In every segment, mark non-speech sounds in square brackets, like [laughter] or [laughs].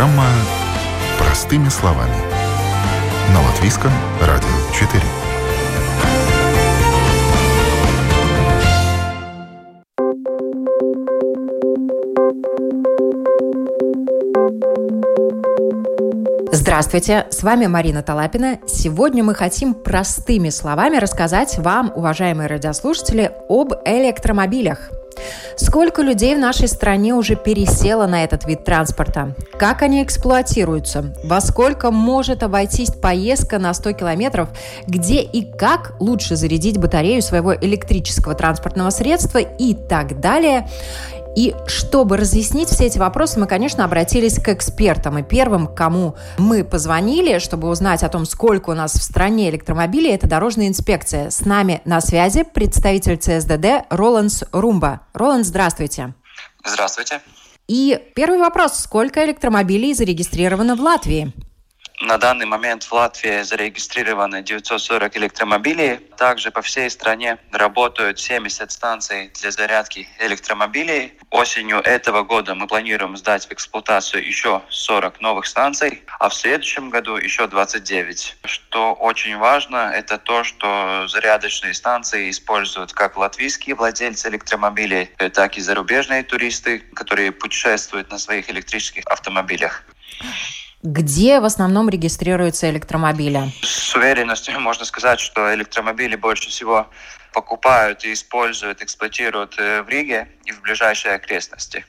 Программа «Простыми словами». На Латвийском радио 4. Здравствуйте, с вами Марина Талапина. Сегодня мы хотим простыми словами рассказать вам, уважаемые радиослушатели, об электромобилях. Сколько людей в нашей стране уже пересело на этот вид транспорта? Как они эксплуатируются? Во сколько может обойтись поездка на 100 километров? Где и как лучше зарядить батарею своего электрического транспортного средства и так далее? И чтобы разъяснить все эти вопросы, мы, конечно, обратились к экспертам. И первым, кому мы позвонили, чтобы узнать о том, сколько у нас в стране электромобилей, это дорожная инспекция. С нами на связи представитель ЦСДД Роландс Румба. Роланд, здравствуйте. Здравствуйте. И первый вопрос. Сколько электромобилей зарегистрировано в Латвии? На данный момент в Латвии зарегистрировано 940 электромобилей. Также по всей стране работают 70 станций для зарядки электромобилей. Осенью этого года мы планируем сдать в эксплуатацию еще 40 новых станций, а в следующем году еще 29. Что очень важно, это то, что зарядочные станции используют как латвийские владельцы электромобилей, так и зарубежные туристы, которые путешествуют на своих электрических автомобилях. Где в основном регистрируются электромобили? С уверенностью можно сказать, что электромобили больше всего покупают и используют, эксплуатируют э, в Риге и в ближайшей окрестности.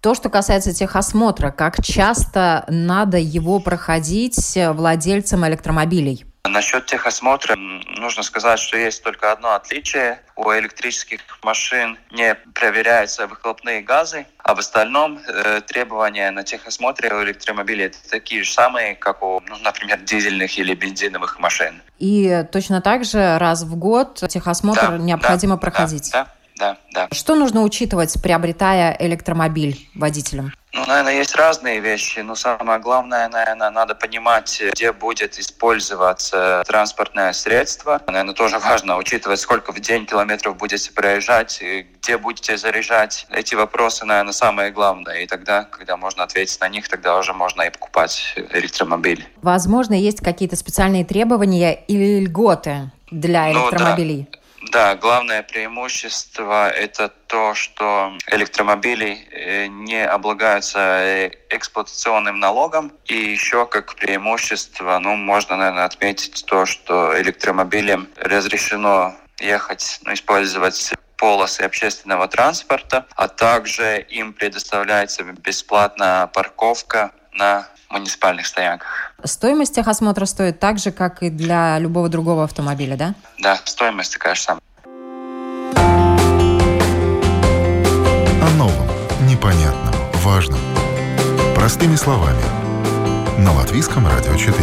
То, что касается техосмотра, как часто надо его проходить владельцам электромобилей? Насчет техосмотра нужно сказать, что есть только одно отличие. У электрических машин не проверяются выхлопные газы, а в остальном э, требования на техосмотре у электромобилей такие же самые, как у, ну, например, дизельных или бензиновых машин. И точно так же раз в год техосмотр да, необходимо да, проходить? Да, да, да. Что нужно учитывать, приобретая электромобиль водителям? Ну, наверное, есть разные вещи, но самое главное, наверное, надо понимать, где будет использоваться транспортное средство. Наверное, тоже важно учитывать, сколько в день километров будете проезжать, где будете заряжать. Эти вопросы, наверное, самые главные. И тогда, когда можно ответить на них, тогда уже можно и покупать электромобиль. Возможно, есть какие-то специальные требования или льготы для электромобилей? Ну, да. Да, главное преимущество – это то, что электромобили э, не облагаются э, эксплуатационным налогом. И еще как преимущество, ну, можно, наверное, отметить то, что электромобилям разрешено ехать, ну, использовать полосы общественного транспорта, а также им предоставляется бесплатная парковка на муниципальных стоянках. Стоимость техосмотра стоит так же, как и для любого другого автомобиля, да? Да, стоимость такая же самая. О новом, непонятном, важном. Простыми словами. На Латвийском радио 4.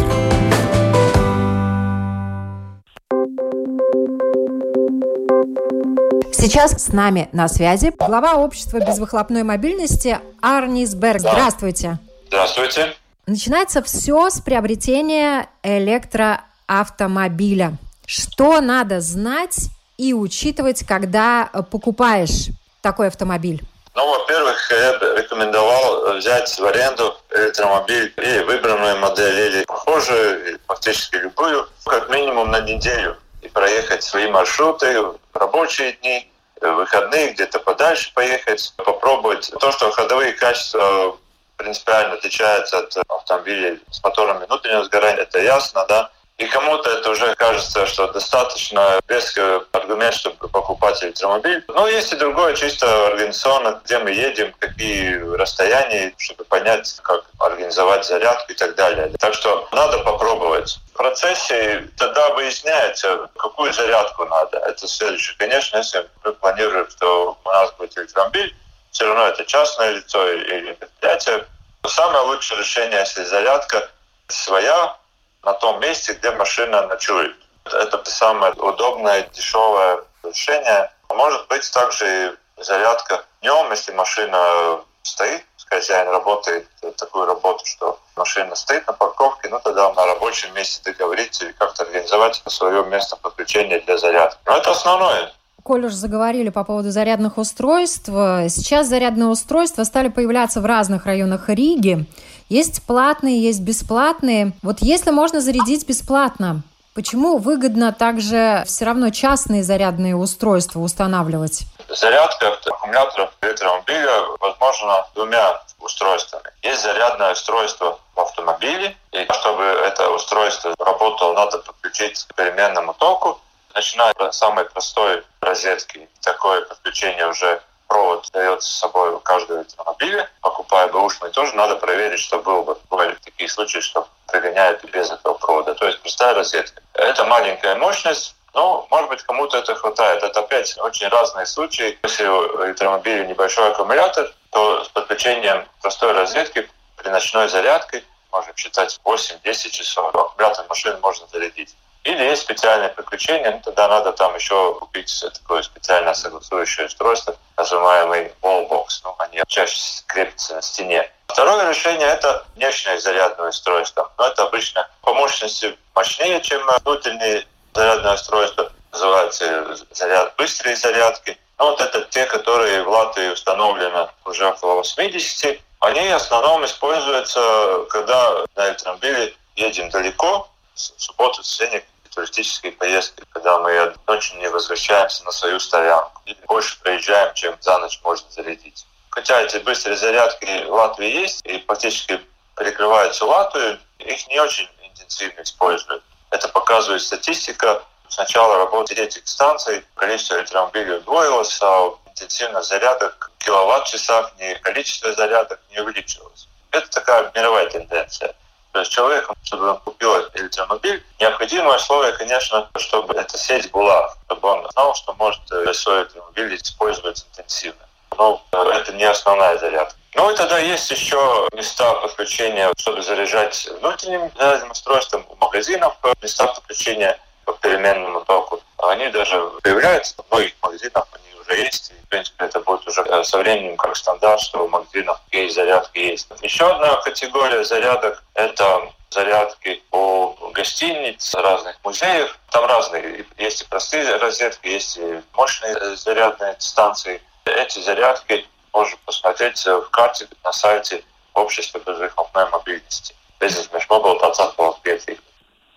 Сейчас с нами на связи глава общества безвыхлопной мобильности Арнис Берг. Здравствуйте. Здравствуйте. Начинается все с приобретения электроавтомобиля. Что надо знать и учитывать, когда покупаешь такой автомобиль? Ну, во-первых, я бы рекомендовал взять в аренду электромобиль или выбранную модель, или похожую, или фактически любую, как минимум на неделю, и проехать свои маршруты, рабочие дни, выходные, где-то подальше поехать, попробовать. То, что ходовые качества принципиально отличается от автомобилей с моторами внутреннего сгорания, это ясно, да. И кому-то это уже кажется, что достаточно без аргумент, чтобы покупать электромобиль. Но есть и другое, чисто организационно, где мы едем, какие расстояния, чтобы понять, как организовать зарядку и так далее. Так что надо попробовать. В процессе тогда выясняется, какую зарядку надо. Это следующее. Конечно, если мы планируем, что у нас будет электромобиль, все равно это частное лицо или предприятие. Самое лучшее решение, если зарядка своя на том месте, где машина ночует. Это самое удобное, дешевое решение. Может быть также и зарядка днем, если машина стоит, хозяин работает такую работу, что машина стоит на парковке, ну тогда на рабочем месте договориться и как-то организовать свое место подключения для зарядки. Но это основное. Коль уж заговорили по поводу зарядных устройств, сейчас зарядные устройства стали появляться в разных районах Риги. Есть платные, есть бесплатные. Вот если можно зарядить бесплатно, почему выгодно также все равно частные зарядные устройства устанавливать? Зарядка аккумуляторов электромобиля возможно двумя устройствами. Есть зарядное устройство в автомобиле, и чтобы это устройство работало, надо подключить к переменному току, начиная с самой простой розетки. Такое подключение уже провод дается с собой у каждого автомобиля. Покупая бэушный, тоже надо проверить, что было бы. Бывали такие случаи, что прогоняют без этого провода. То есть простая розетка. Это маленькая мощность, ну, может быть, кому-то это хватает. Это опять очень разные случаи. Если у электромобиля небольшой аккумулятор, то с подключением простой розетки при ночной зарядке можно считать 8-10 часов. Аккумулятор машины можно зарядить. Или есть специальное подключение, ну, тогда надо там еще купить такое специальное согласующее устройство, называемый wallbox. Ну, они чаще крепятся на стене. Второе решение – это внешнее зарядное устройство. Но это обычно по мощности мощнее, чем внутренние зарядное устройство. Называется заряд, быстрые зарядки. Ну, вот это те, которые в Латвии установлены уже около 80. Они в основном используются, когда на электромобиле едем далеко, в субботу, воскресенье туристические поездки, когда мы ночью не возвращаемся на свою стоянку. Или больше проезжаем, чем за ночь можно зарядить. Хотя эти быстрые зарядки в Латвии есть и практически перекрывают всю Латвию, их не очень интенсивно используют. Это показывает статистика. С начала работы этих станций количество электромобилей удвоилось, а интенсивность зарядок в киловатт-часах, не количество зарядок не увеличилось. Это такая мировая тенденция. То есть человеку, чтобы он купил электромобиль, необходимое условие, конечно, чтобы эта сеть была, чтобы он знал, что может э, свой электромобиль использовать интенсивно. Но э, это не основная зарядка. Ну и тогда есть еще места подключения, чтобы заряжать внутренним зарядным устройством у магазинов, места подключения по переменному току. Они даже появляются в многих магазинах, они уже есть. И, в принципе, это будет уже э, со временем как стандарт, что в магазинах есть зарядки есть. Еще одна категория зарядок – это зарядки у гостиниц, разных музеев. Там разные. Есть и простые розетки, есть и мощные э, зарядные станции. Эти зарядки можно посмотреть в карте на сайте Общества безвыхлопной мобильности. Business Mesh Mobile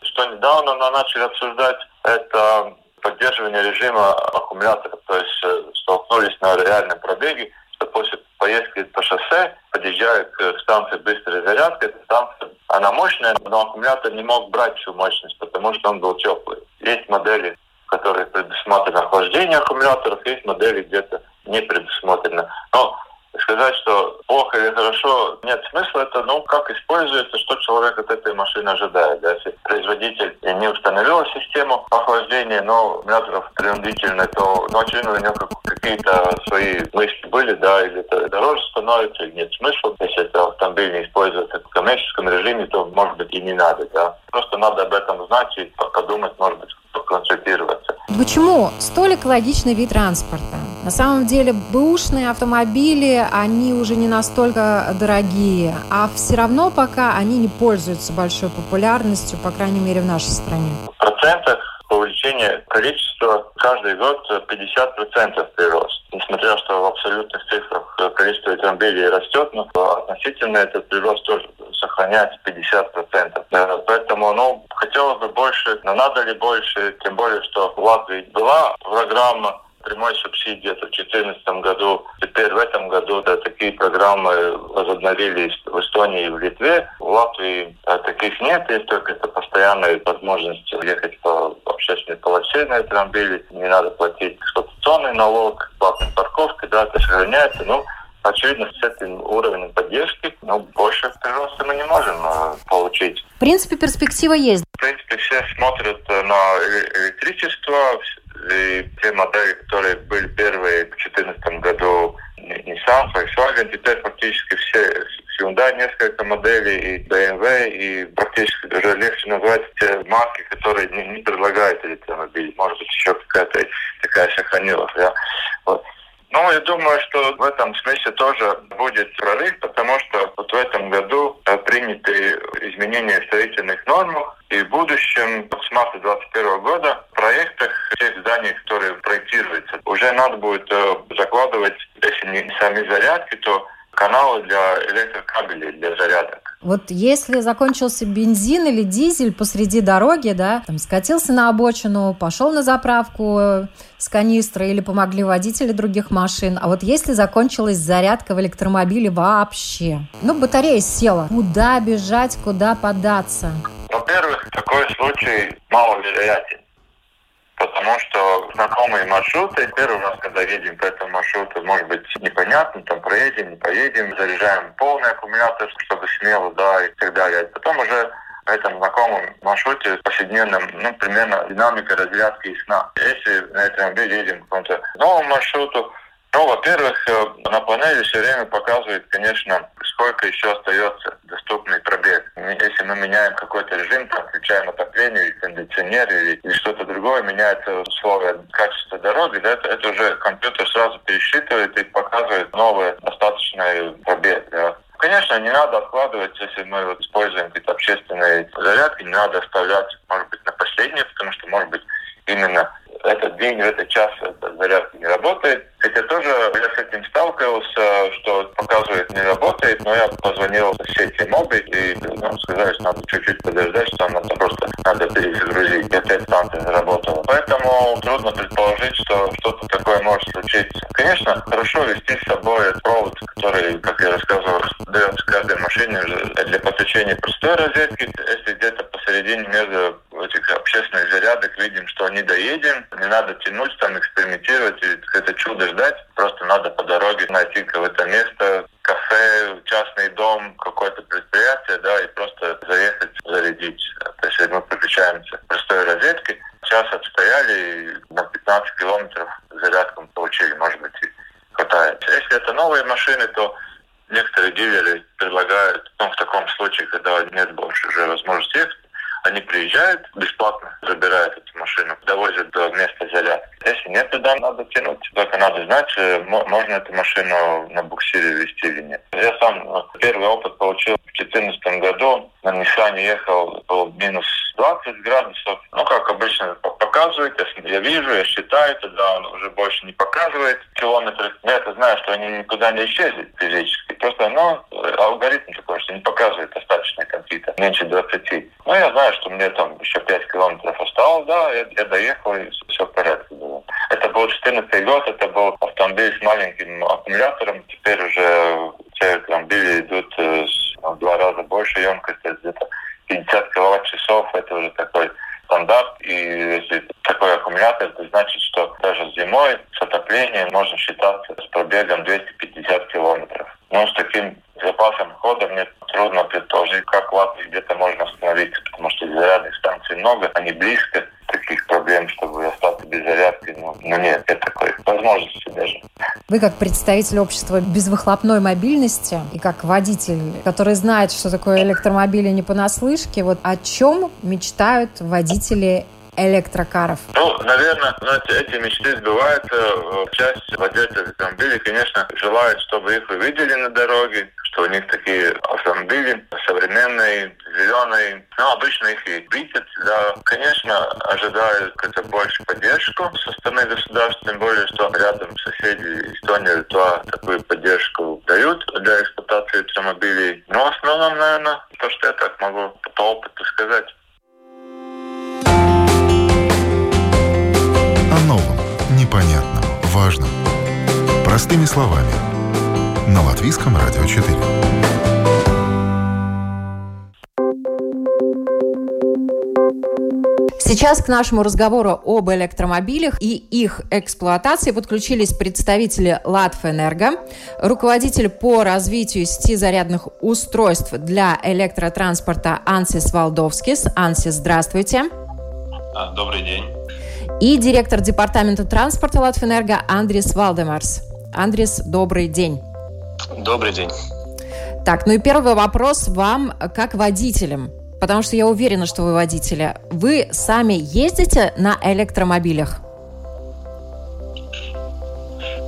Что недавно мы начали обсуждать, это поддерживание режима аккумулятора. То есть э, столкнулись на реальном пробеге, что после поездки по шоссе подъезжая к станции быстрой зарядки, эта станция, она мощная, но аккумулятор не мог брать всю мощность, потому что он был теплый. Есть модели, которые предусмотрено охлаждение аккумуляторов, есть модели где-то не предусмотрено. Но сказать, что плохо или хорошо, нет смысла. Это, ну, как используется, что человек от этой машины ожидает. Да? Если производитель не установил систему охлаждения, но аккумуляторов принудительно, то, ну, очевидно, у него какие-то свои мысли были, да, или это дороже становится, или нет смысла. Если это автомобиль не используется в коммерческом режиме, то, может быть, и не надо, да. Просто надо об этом знать и подумать, может быть, консультироваться. Почему столь экологичный вид транспорта? На самом деле бэушные автомобили, они уже не настолько дорогие, а все равно пока они не пользуются большой популярностью, по крайней мере в нашей стране. В процентах увеличение количества каждый год 50% прирост. Несмотря что в абсолютных цифрах количество автомобилей растет, но относительно этот прирост тоже сохраняется 50%. Поэтому, ну, хотелось бы больше, но надо ли больше, тем более, что в Латвии была программа прямой субсидии это в 2014 году. Теперь в этом году да, такие программы возобновились в Эстонии и в Литве. В Латвии а, таких нет, есть только это постоянная возможность ехать по общественной полосе на автомобиле. Не надо платить эксплуатационный налог, платной парковки, да, это сохраняется. Ну, очевидно, с этим уровнем поддержки, но больше прироста мы не можем э, получить. В принципе, перспектива есть. В принципе, все смотрят э, на электричество, и те модели, которые были первые в 2014 году, Nissan, Volkswagen, теперь практически все Hyundai несколько моделей, и BMW, и практически даже легче назвать те марки, которые не, не предлагают электромобили. Может быть, еще какая-то такая сохранилась. Да? Вот. Ну, я думаю, что в этом смысле тоже будет прорыв, потому что вот в этом году э, приняты изменения в строительных нормах, и в будущем, с марта 2021 года, в проектах тех зданий, которые проектируются уже надо будет э, закладывать, если не сами зарядки, то каналы для электрокабелей, для зарядок. Вот если закончился бензин или дизель посреди дороги, да, там скатился на обочину, пошел на заправку с канистры или помогли водители других машин. А вот если закончилась зарядка в электромобиле вообще, ну, батарея села, куда бежать, куда податься? Во-первых, такой случай маловероятен потому что знакомые маршруты, первый раз, когда едем по этому маршруту, может быть непонятно, там проедем, не поедем, заряжаем полный аккумулятор, чтобы смело, да, и так далее. Потом уже в этом знакомом маршруте повседневном, ну, примерно динамика разрядки и сна. Если на этом мобиле едем по какому-то новому маршруту, ну, во-первых, э, на панели все время показывает, конечно, сколько еще остается доступный пробег. Если мы меняем какой-то режим, включаем отопление, или кондиционер, или, или что-то другое, меняется условия качества дороги, да, это, это уже компьютер сразу пересчитывает и показывает новый достаточный пробег. Да. Конечно, не надо откладывать, если мы вот используем какие-то общественные зарядки, не надо оставлять, может быть, на последнее, потому что, может быть, именно этот день, в этот час эта зарядка не работает. Хотя тоже я с этим сталкивался, что показывает не работает, но я позвонил в сети Моби и ну, сказали, что надо чуть-чуть подождать, что нам просто надо перезагрузить. И опять станция заработала. Поэтому трудно предположить, что что-то такое может случиться. Конечно, хорошо вести с собой провод, который, как я рассказывал, дается каждой машине для подключения простой розетки. Если где-то посередине между этих общественных зарядок видим, что не доедем, не надо тянуть, там экспериментировать это чудо ждать. Просто надо по дороге найти какое-то место, кафе, частный дом, какое-то предприятие, да, и просто заехать, зарядить. То есть мы подключаемся к простой розетке, час отстояли и на 15 километров зарядку получили, может быть, и хватает. Если это новые машины, то некоторые дилеры предлагают, ну, в таком случае, когда нет больше уже возможности они приезжают бесплатно, забирают эту машину, довозят до места зарядки. Если нет, тогда надо тянуть. Только надо знать, э, можно эту машину на буксире вести или нет. Я сам ну, первый опыт получил в 2014 году. На Ниссане ехал, был минус 20 градусов. Ну, как обычно показывает, я вижу, я считаю, тогда он уже больше не показывает километры. Я это знаю, что они никуда не исчезли физически. Просто, ну, алгоритм такой, что не показывает достаточно какие-то, меньше 20. Ну, я знаю, что мне там еще 5 километров осталось, да, я, я доехал, и все в порядке было. Это был 14 год, это был автомобиль с маленьким аккумулятором. Теперь уже все автомобили идут э, с в два раза больше емкости, где-то 50 киловатт-часов, это уже такой стандарт. И если такой аккумулятор, это значит, что даже зимой с отоплением можно считаться с пробегом 250 километров. Но с таким запасом хода мне трудно предположить, как в Латвии где-то можно остановиться, потому что зарядных станций много, они близко, таких проблем, чтобы остаться без зарядки, ну, ну нет, нет такой возможности даже. Вы как представитель общества безвыхлопной мобильности и как водитель, который знает, что такое электромобили не понаслышке, вот о чем мечтают водители электрокаров? Ну, наверное, знаете, эти мечты сбываются. Э, часть владельцев автомобилей, конечно, желают, чтобы их увидели на дороге, что у них такие автомобили современные, зеленые. Ну, обычно их и видят, да. Конечно, ожидают какую-то большую поддержку со стороны государства, тем более, что рядом соседи Эстония, Литва такую поддержку дают для эксплуатации автомобилей. Но в основном, наверное, то, что я так могу по опыту сказать. Простыми словами. На Латвийском радио 4. Сейчас к нашему разговору об электромобилях и их эксплуатации подключились представители Латвэнерго, руководитель по развитию сети зарядных устройств для электротранспорта Ансис Валдовскис. Ансис, здравствуйте. А, добрый день и директор департамента транспорта Латвэнерго Андрис Валдемарс. Андрис, добрый день. Добрый день. Так, ну и первый вопрос вам как водителям, потому что я уверена, что вы водители. Вы сами ездите на электромобилях?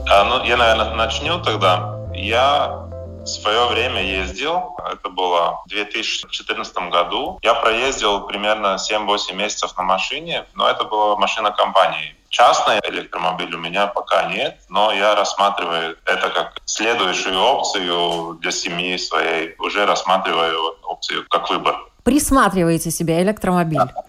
А, ну, я, наверное, начну тогда. Я в свое время ездил, это было в 2014 году. Я проездил примерно 7-8 месяцев на машине, но это была машина компании. Частный электромобиль у меня пока нет, но я рассматриваю это как следующую опцию для семьи своей. Уже рассматриваю опцию как выбор. Присматриваете себе электромобиль? Да.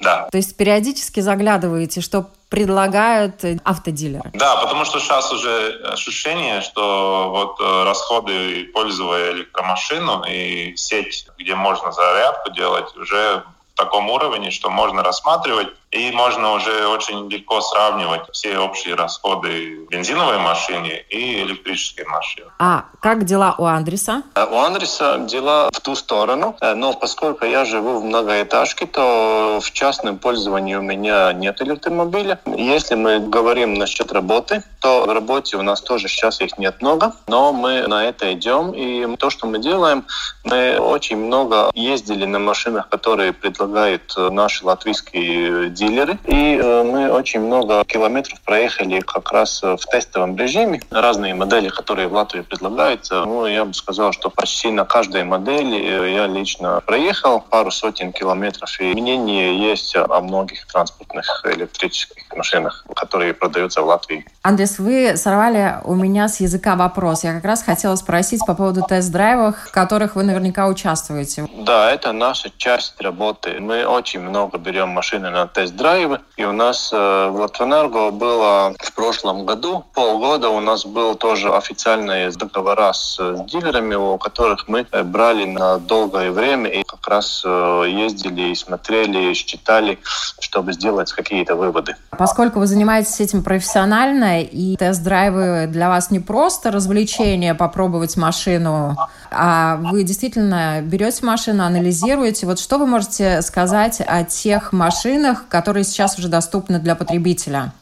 Да. То есть периодически заглядываете, что предлагают автодилеры? Да, потому что сейчас уже ощущение, что вот э, расходы, пользуя электромашину и сеть, где можно зарядку делать, уже в таком уровне, что можно рассматривать и можно уже очень легко сравнивать все общие расходы бензиновой машины и электрической машины. А как дела у Андреса? Э, у Андреса дела в ту сторону, э, но поскольку я живу в многоэтажке, то в частном пользовании у меня нет электромобиля. Если мы говорим насчет работы, то в работе у нас тоже сейчас их нет много, но мы на это идем. И то, что мы делаем, мы очень много ездили на машинах, которые предлагают наши латвийские дилеры. И э, мы очень много километров проехали как раз э, в тестовом режиме. Разные модели, которые в Латвии предлагаются. Ну, я бы сказал, что почти на каждой модели э, я лично проехал пару сотен километров. И мнение есть о многих транспортных электрических машинах, которые продаются в Латвии. Андрес, вы сорвали у меня с языка вопрос. Я как раз хотела спросить по поводу тест-драйвов, в которых вы наверняка участвуете. Да, это наша часть работы. Мы очень много берем машины на тест тест-драйвы. И у нас э, в Латвэнерго было в прошлом году, полгода у нас был тоже официальные договора с дилерами, у которых мы э, брали на долгое время и как раз э, ездили и смотрели, считали, чтобы сделать какие-то выводы. Поскольку вы занимаетесь этим профессионально, и тест-драйвы для вас не просто развлечение, попробовать машину, а вы действительно берете машину, анализируете. Вот что вы можете сказать о тех машинах, которые сейчас уже доступны для потребителя?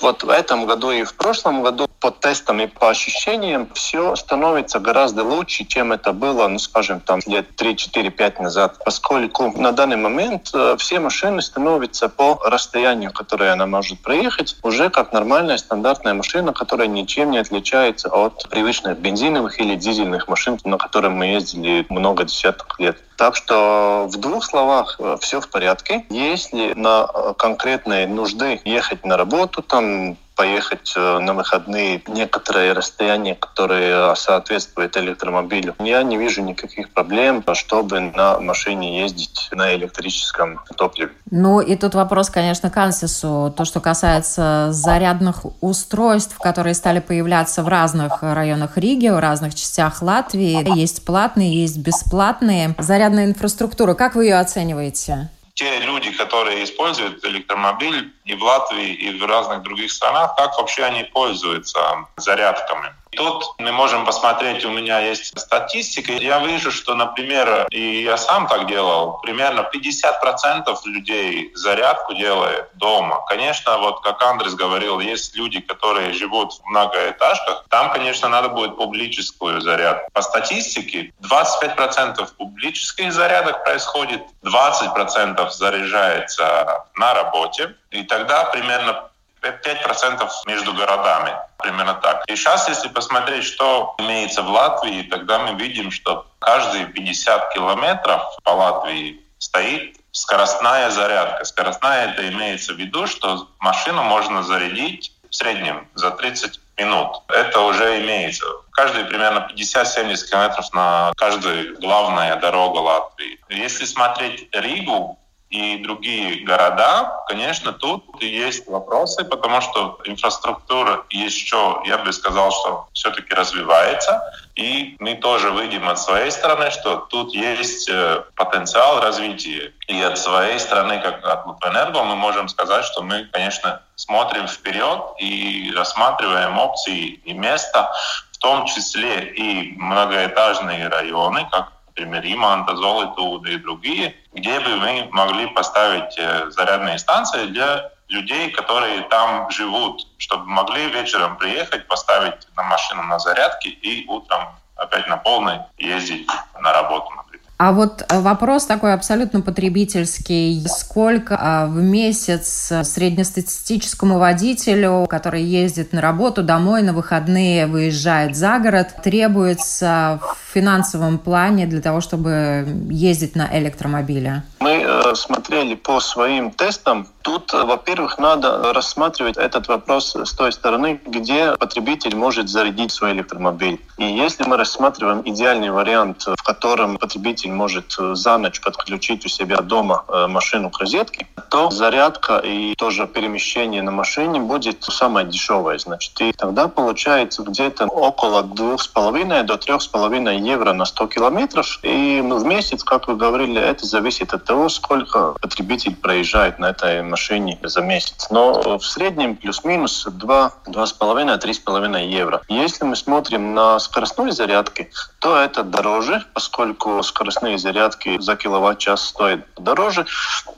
Вот в этом году и в прошлом году по тестам и по ощущениям все становится гораздо лучше, чем это было, ну, скажем, там лет 3, 4, 5 назад, поскольку на данный момент э, все машины становятся по расстоянию, которое она может проехать, уже как нормальная стандартная машина, которая ничем не отличается от привычных бензиновых или дизельных машин, на которых мы ездили много десятков лет. Так что в двух словах э, все в порядке. Если на э, конкретные нужды ехать на работу, там поехать э, на выходные некоторые расстояния, которые соответствуют электромобилю. Я не вижу никаких проблем, чтобы на машине ездить на электрическом топливе. Ну и тут вопрос, конечно, к Ансису. То, что касается зарядных устройств, которые стали появляться в разных районах Риги, в разных частях Латвии. Есть платные, есть бесплатные. Зарядная инфраструктура, как вы ее оцениваете? Те люди, которые используют электромобиль и в Латвии, и в разных других странах, как вообще они пользуются зарядками. Тут мы можем посмотреть, у меня есть статистика. Я вижу, что, например, и я сам так делал, примерно 50% людей зарядку делает дома. Конечно, вот как Андрес говорил, есть люди, которые живут в многоэтажках. Там, конечно, надо будет публическую зарядку. По статистике 25% публических зарядок происходит, 20% заряжается на работе. И тогда примерно 5% между городами. Примерно так. И сейчас, если посмотреть, что имеется в Латвии, тогда мы видим, что каждые 50 километров по Латвии стоит скоростная зарядка. Скоростная это имеется в виду, что машину можно зарядить в среднем за 30 минут. Это уже имеется. Каждые примерно 50-70 километров на каждую главная дорога Латвии. Если смотреть Ригу, и другие города, конечно, тут есть вопросы, потому что инфраструктура еще, я бы сказал, что все-таки развивается. И мы тоже выйдем от своей стороны, что тут есть э, потенциал развития. И от своей стороны, как от Лупэнерго, мы можем сказать, что мы, конечно, смотрим вперед и рассматриваем опции и места, в том числе и многоэтажные районы, как например, Иманта, Золотуда и другие, где бы мы могли поставить э, зарядные станции для людей, которые там живут, чтобы могли вечером приехать, поставить на машину на зарядке и утром опять на полной ездить на работу, а вот э, вопрос такой абсолютно потребительский. Сколько а, в месяц среднестатистическому водителю, который ездит на работу, домой, на выходные, выезжает за город, требуется в финансовом плане для того, чтобы ездить на электромобиле? Мы э, смотрели по своим тестам Тут, во-первых, надо рассматривать этот вопрос с той стороны, где потребитель может зарядить свой электромобиль. И если мы рассматриваем идеальный вариант, в котором потребитель может за ночь подключить у себя дома э, машину к розетке, то зарядка и тоже перемещение на машине будет самое дешевое. Значит, и тогда получается где-то около 2,5 до 3,5 евро на 100 километров. И в месяц, как вы говорили, это зависит от того, сколько потребитель проезжает на этой машине за месяц. Но в среднем плюс-минус 2, 2,5, 3,5 евро. Если мы смотрим на скоростной зарядки, то это дороже, поскольку скоростные зарядки за киловатт-час стоят дороже,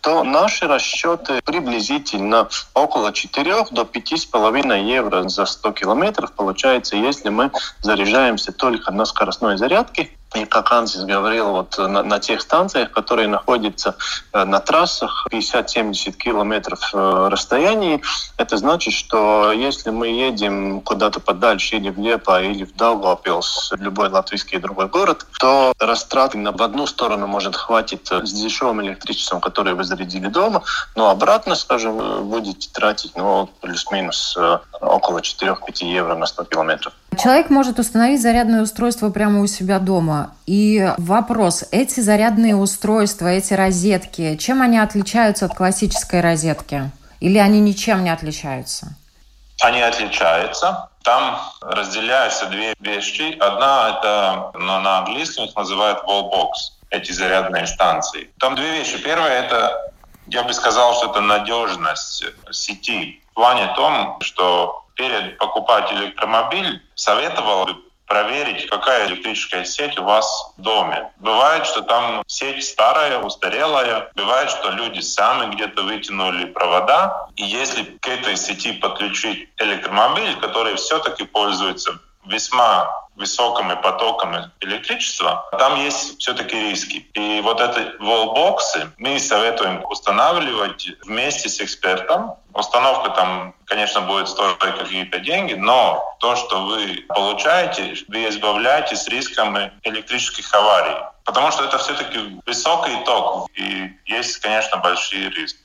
то наши расчеты приблизительно около 4 до 5,5 евро за 100 километров получается, если мы заряжаемся только на скоростной зарядке и как Ансис говорил, вот на, на тех станциях, которые находятся э, на трассах 50-70 километров э, расстоянии, это значит, что если мы едем куда-то подальше, или в Лепа, или в Даугавпилс, любой латвийский другой город, то растраты на в одну сторону может хватить э, с дешевым электричеством, которое вы зарядили дома, но обратно, скажем, будете тратить ну, плюс-минус около 4-5 евро на 100 километров. Человек может установить зарядное устройство прямо у себя дома. И вопрос, эти зарядные устройства, эти розетки, чем они отличаются от классической розетки? Или они ничем не отличаются? Они отличаются. Там разделяются две вещи. Одна это, но на английском их называют wallbox, эти зарядные станции. Там две вещи. Первое это, я бы сказал, что это надежность сети. В плане том, что перед покупать электромобиль советовал бы проверить, какая электрическая сеть у вас в доме. Бывает, что там сеть старая, устарелая. Бывает, что люди сами где-то вытянули провода. И если к этой сети подключить электромобиль, который все-таки пользуется весьма высокими потоками электричества, там есть все-таки риски. И вот эти волбоксы мы советуем устанавливать вместе с экспертом. Установка там, конечно, будет стоить какие-то деньги, но то, что вы получаете, вы избавляетесь рисками электрических аварий. Потому что это все-таки высокий ток, и есть, конечно, большие риски.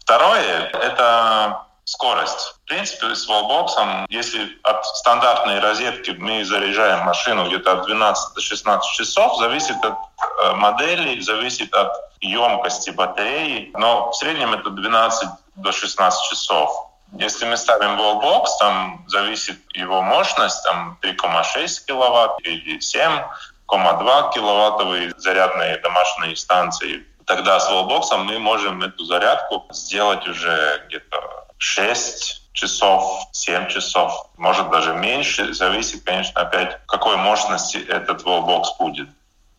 Второе — это скорость. В принципе, с волбоксом, если от стандартной розетки мы заряжаем машину где-то от 12 до 16 часов, зависит от э, модели, зависит от емкости батареи, но в среднем это 12 до 16 часов. Если мы ставим wallbox, там зависит его мощность, там 3,6 киловатт или 7,2 киловаттовые зарядные домашние станции. Тогда с wallbox мы можем эту зарядку сделать уже где-то 6 часов, 7 часов, может даже меньше. Зависит, конечно, опять, какой мощности этот wallbox будет.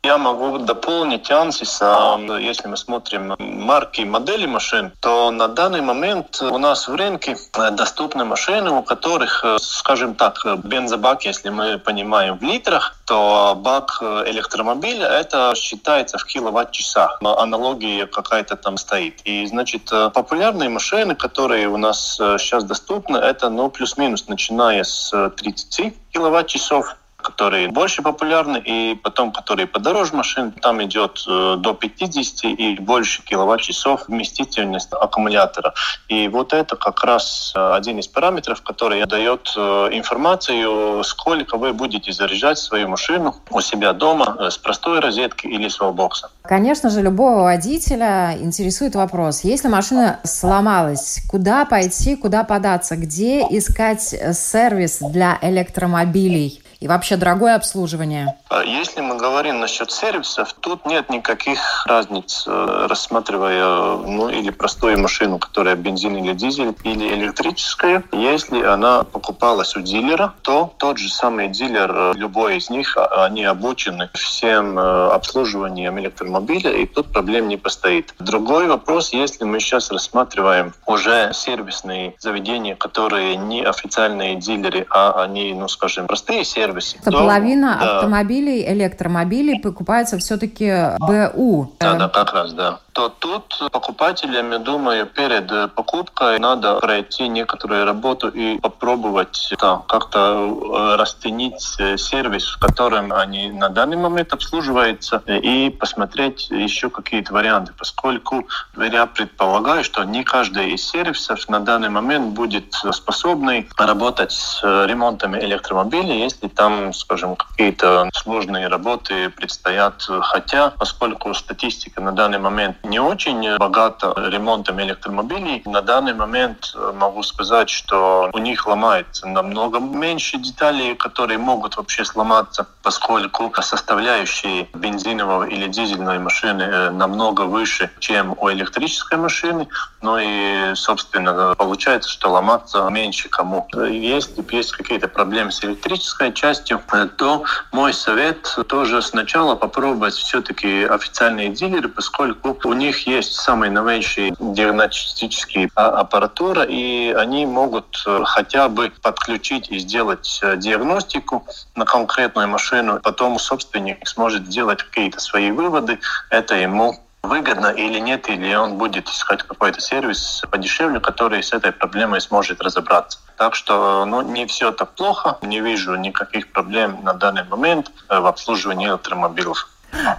Я могу дополнить Ансиса. Если мы смотрим марки и модели машин, то на данный момент у нас в рынке доступны машины, у которых, скажем так, бензобак, если мы понимаем в литрах, то бак электромобиля это считается в киловатт-часах. Аналогия какая-то там стоит. И, значит, популярные машины, которые у нас сейчас доступны, это ну, плюс-минус, начиная с 30 киловатт-часов которые больше популярны, и потом, которые подороже машин, там идет э, до 50 и больше киловатт-часов вместительность аккумулятора. И вот это как раз э, один из параметров, который дает э, информацию, сколько вы будете заряжать свою машину у себя дома с простой розетки или с wallbox. Конечно же, любого водителя интересует вопрос, если машина сломалась, куда пойти, куда податься, где искать сервис для электромобилей? И вообще дорогое обслуживание? А если мы говорим насчет сервисов, тут нет никаких разниц, э, рассматривая ну, или простую машину, которая бензин или дизель, или электрическая. Если она покупалась у дилера, то тот же самый дилер, э, любой из них, а, они обучены всем э, обслуживанием электромобиля, и тут проблем не постоит. Другой вопрос, если мы сейчас рассматриваем уже сервисные заведения, которые не официальные дилеры, а они, ну скажем, простые сервисы, сервисе. То половина да. автомобилей, электромобилей покупается все-таки БУ. Да, да, как раз, да. То тут покупателям, я думаю, перед покупкой надо пройти некоторую работу и попробовать да, как-то расценить сервис, в котором они на данный момент обслуживаются, и посмотреть еще какие-то варианты, поскольку я предполагаю, что не каждый из сервисов на данный момент будет способный работать с ремонтами электромобилей, если там, скажем, какие-то сложные работы предстоят. Хотя, поскольку статистика на данный момент не очень богата ремонтом электромобилей, на данный момент могу сказать, что у них ломается намного меньше деталей, которые могут вообще сломаться, поскольку составляющие бензинового или дизельной машины намного выше, чем у электрической машины. Ну и, собственно, получается, что ломаться меньше кому. Если есть какие-то проблемы с электрической частью, то мой совет тоже сначала попробовать все-таки официальные дилеры, поскольку у них есть самые новейшие диагностические аппаратура, и они могут э, хотя бы подключить и сделать э, диагностику на конкретную машину. Потом собственник сможет сделать какие-то свои выводы. Это ему выгодно или нет, или он будет искать какой-то сервис подешевле, который с этой проблемой сможет разобраться. Так что ну, не все так плохо, не вижу никаких проблем на данный момент э, в обслуживании электромобилей.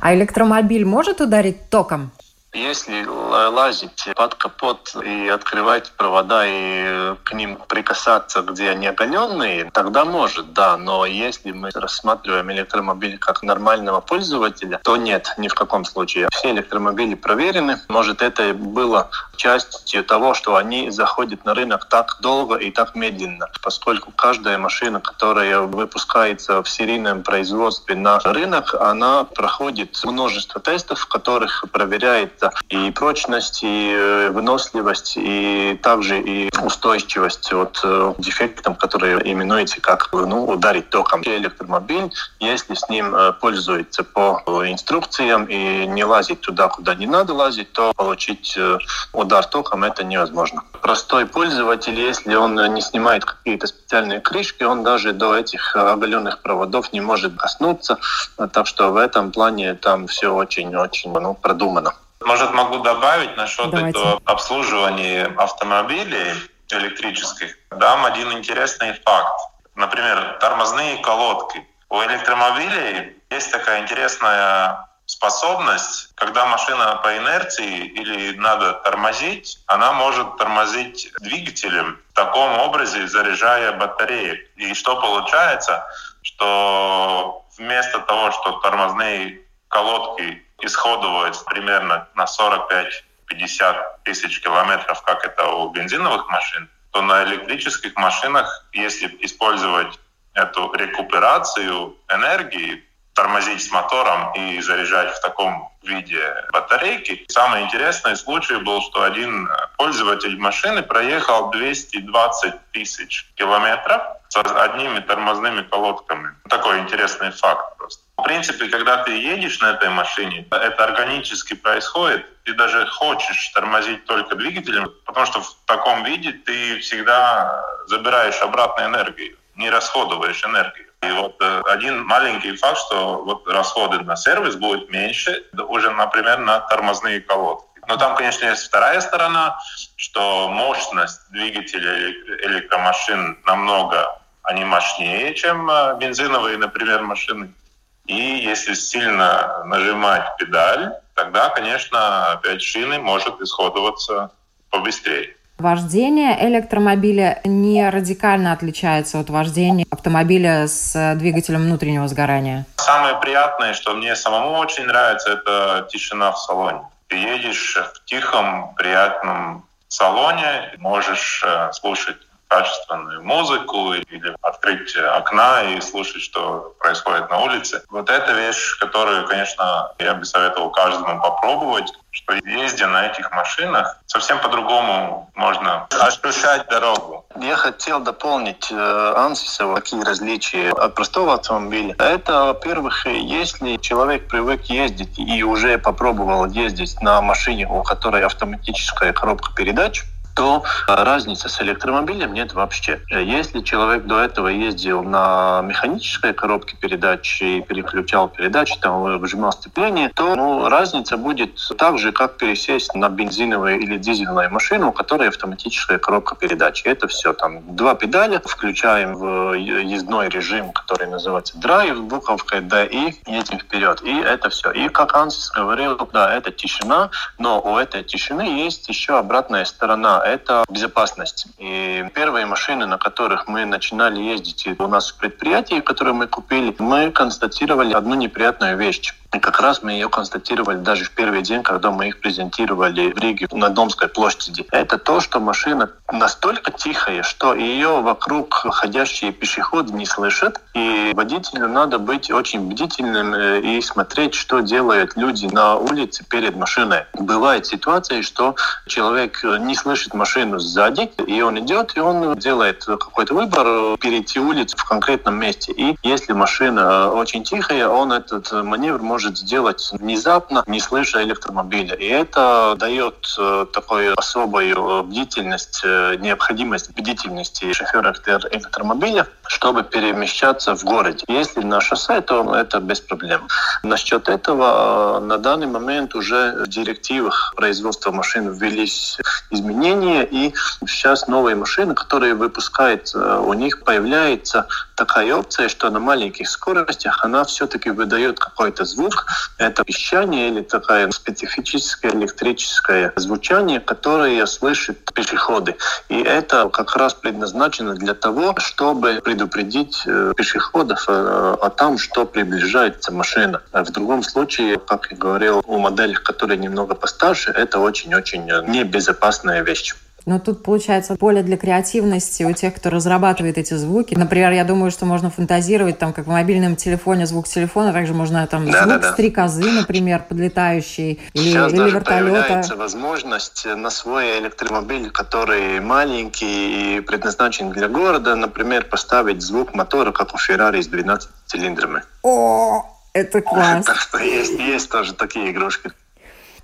А электромобиль может ударить током? Если лазить под капот и открывать провода и к ним прикасаться, где они оголенные, тогда может, да. Но если мы рассматриваем электромобиль как нормального пользователя, то нет, ни в каком случае. Все электромобили проверены. Может, это было частью того, что они заходят на рынок так долго и так медленно, поскольку каждая машина, которая выпускается в серийном производстве на рынок, она проходит множество тестов, в которых проверяется это и прочность, и э, выносливость, и также и устойчивость от э, дефектов, которые именуются как ну, ударить током. Электромобиль, если с ним э, пользуется по инструкциям и не лазить туда, куда не надо лазить, то получить удар током это невозможно. Простой пользователь, если он не снимает какие-то специальные крышки, он даже до этих оголенных проводов не может коснуться. Так что в этом плане там все очень-очень ну, продумано. Может, могу добавить насчет Давайте. этого обслуживания автомобилей электрических. Дам один интересный факт. Например, тормозные колодки. У электромобилей есть такая интересная способность, когда машина по инерции или надо тормозить, она может тормозить двигателем в таком образе, заряжая батареи. И что получается? Что вместо того, что тормозные колодки исходовать примерно на 45-50 тысяч километров, как это у бензиновых машин, то на электрических машинах, если использовать эту рекуперацию энергии, тормозить с мотором и заряжать в таком виде батарейки. Самый интересный случай был, что один пользователь машины проехал 220 тысяч километров с одними тормозными колодками. Такой интересный факт просто. В принципе, когда ты едешь на этой машине, это органически происходит. Ты даже хочешь тормозить только двигателем, потому что в таком виде ты всегда забираешь обратно энергию, не расходуешь энергию. И вот э, один маленький факт, что вот расходы на сервис будут меньше уже, например, на тормозные колодки. Но там, конечно, есть вторая сторона, что мощность двигателя электромашин намного они мощнее, чем э, бензиновые, например, машины. И если сильно нажимать педаль, тогда, конечно, опять шины может исходоваться побыстрее. Вождение электромобиля не радикально отличается от вождения автомобиля с двигателем внутреннего сгорания. Самое приятное, что мне самому очень нравится, это тишина в салоне. Ты едешь в тихом, приятном салоне, можешь э, слушать качественную музыку или открыть окна и слушать, что происходит на улице. Вот это вещь, которую, конечно, я бы советовал каждому попробовать, что ездя на этих машинах, совсем по-другому можно ощущать дорогу. Я хотел дополнить э, Ансиса какие различия от простого автомобиля. Это, во-первых, если человек привык ездить и уже попробовал ездить на машине, у которой автоматическая коробка передач, то разницы с электромобилем нет вообще. Если человек до этого ездил на механической коробке передач и переключал передачи, там выжимал сцепление, то ну, разница будет так же, как пересесть на бензиновую или дизельную машину, у которой автоматическая коробка передач. Это все. Там два педали, включаем в ездной режим, который называется драйв, буковкой D, и едем вперед. И это все. И как Ансис говорил, да, это тишина, но у этой тишины есть еще обратная сторона это безопасность. И первые машины, на которых мы начинали ездить у нас в предприятии, которые мы купили, мы констатировали одну неприятную вещь. И как раз мы ее констатировали даже в первый день, когда мы их презентировали в Риге на Домской площади. Это то, что машина настолько тихая, что ее вокруг ходящие пешеходы не слышат. И водителю надо быть очень бдительным э, и смотреть, что делают люди на улице перед машиной. Бывает ситуация, что человек не слышит машину сзади, и он идет, и он делает какой-то выбор перейти улицу в конкретном месте. И если машина очень тихая, он этот маневр может может сделать внезапно, не слыша электромобиля. И это дает э, такую особую бдительность, э, необходимость бдительности шофера электромобиля, чтобы перемещаться в городе. Если на шоссе, то это без проблем. Насчет этого э, на данный момент уже в директивах производства машин ввелись изменения, и сейчас новые машины, которые выпускают, у них появляется такая опция, что на маленьких скоростях она все-таки выдает какой-то звук, это пищание или такое специфическое электрическое звучание, которое слышат пешеходы. И это как раз предназначено для того, чтобы предупредить э, пешеходов э, о том, что приближается машина. В другом случае, как я говорил, у моделей, которые немного постарше, это очень-очень небезопасная вещь. Но тут получается поле для креативности у тех, кто разрабатывает эти звуки. Например, я думаю, что можно фантазировать, там, как в мобильном телефоне звук телефона, также можно там да, звук да, да. стрекозы, например, подлетающий, или, Сейчас или даже вертолета. появляется возможность на свой электромобиль, который маленький и предназначен для города, например, поставить звук мотора, как у Феррари с 12 цилиндрами. О, это [laughs] класс. Так что есть, есть тоже такие игрушки.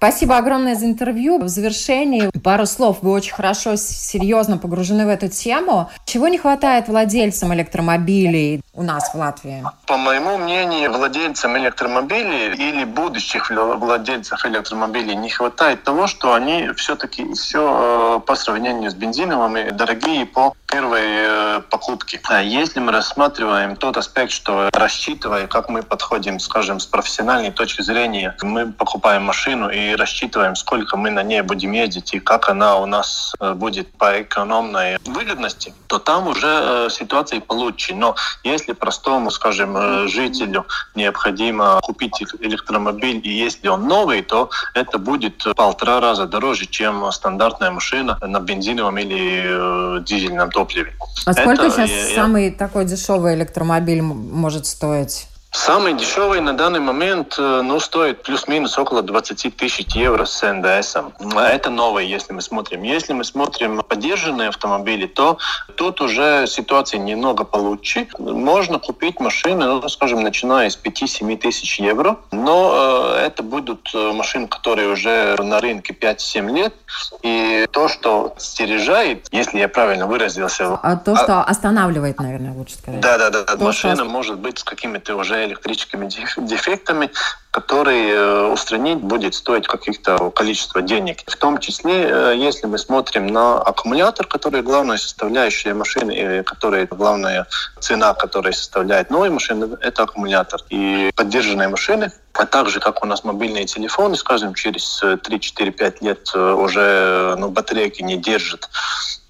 Спасибо огромное за интервью. В завершении пару слов. Вы очень хорошо, серьезно погружены в эту тему. Чего не хватает владельцам электромобилей у нас в Латвии? По моему мнению, владельцам электромобилей или будущих владельцев электромобилей не хватает того, что они все-таки все э, по сравнению с бензиновыми дорогие по первой э, покупке. А если мы рассматриваем тот аспект, что рассчитывая, как мы подходим, скажем, с профессиональной точки зрения, мы покупаем машину и рассчитываем, сколько мы на ней будем ездить и как она у нас э, будет по экономной выгодности, то там уже э, ситуация получше. Но если простому, скажем, э, жителю необходимо купить электромобиль, и если он новый, то это будет полтора раза дороже, чем стандартная машина на бензиновом или дизельном топливе. А сколько это, сейчас я, самый такой дешевый электромобиль может стоить? Самый дешевый на данный момент э, ну, стоит плюс-минус около 20 тысяч евро с НДС. Это новый, если мы смотрим. Если мы смотрим поддержанные автомобили, то тут уже ситуация немного получше. Можно купить машины, ну, скажем, начиная с 5-7 тысяч евро, но э, это будут э, машины, которые уже на рынке 5-7 лет. И то, что стережает, если я правильно выразился... А то, что а... останавливает, наверное, лучше сказать. Да-да-да. Машина что... может быть с какими-то уже электрическими дефектами, который э, устранить будет стоить каких-то количество денег. В том числе, э, если мы смотрим на аккумулятор, который главная составляющая машины, и который главная цена, которая составляет новые машины, это аккумулятор. И поддержанные машины, а также, как у нас мобильные телефоны, скажем, через 3-4-5 лет э, уже ну, батарейки не держат.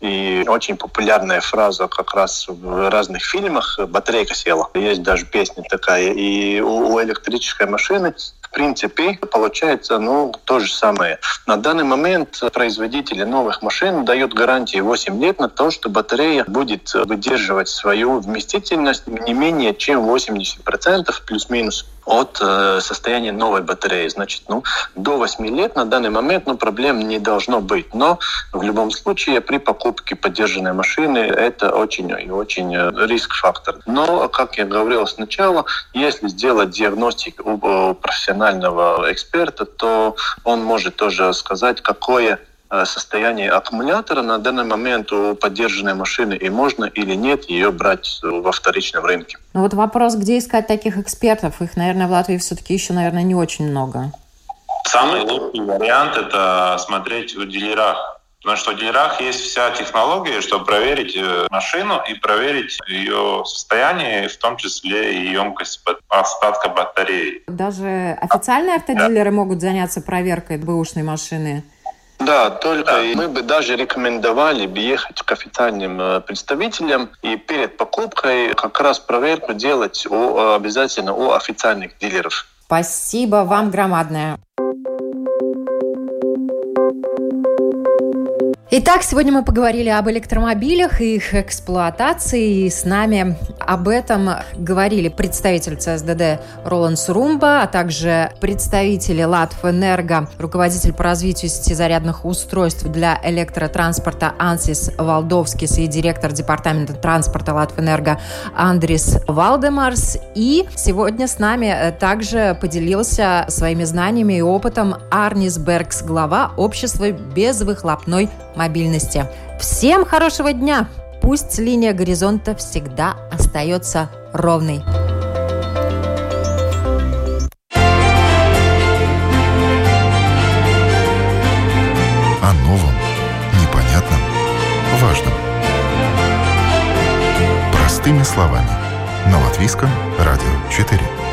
И очень популярная фраза как раз в разных фильмах «батарейка села». Есть даже песня такая. И у, у электрической машины в принципе, получается ну, то же самое. На данный момент производители новых машин дают гарантии 8 лет на то, что батарея будет выдерживать свою вместительность не менее чем 80% плюс-минус от э, состояния новой батареи. Значит, ну, до 8 лет на данный момент ну, проблем не должно быть. Но в любом случае при покупке поддержанной машины это очень и очень э, риск-фактор. Но, как я говорил сначала, если сделать диагностику у профессионального эксперта, то он может тоже сказать, какое состояние аккумулятора на данный момент у поддержанной машины и можно или нет ее брать во вторичном рынке. Ну вот вопрос, где искать таких экспертов? Их, наверное, в Латвии все-таки еще, наверное, не очень много. Самый лучший вариант – это смотреть в дилерах. Потому что в дилерах есть вся технология, чтобы проверить э, машину и проверить ее состояние, в том числе и емкость остатка батареи. Даже официальные автодилеры да. могут заняться проверкой бэушной машины? Да, только да. мы бы даже рекомендовали бы ехать к официальным э, представителям и перед покупкой как раз проверку делать у, обязательно у официальных дилеров. Спасибо вам громадное. Итак, сегодня мы поговорили об электромобилях и их эксплуатации. И с нами об этом говорили представитель ЦСДД Роланд Сурумба, а также представители Латвэнерго, руководитель по развитию сети зарядных устройств для электротранспорта Ансис Валдовскис и директор департамента транспорта Латвэнерго Андрис Валдемарс. И сегодня с нами также поделился своими знаниями и опытом Арнис Бергс, глава общества безвыхлопной мобильности. Всем хорошего дня! Пусть линия горизонта всегда остается ровной. О новом, непонятном, важном. Простыми словами. На Латвийском радио 4.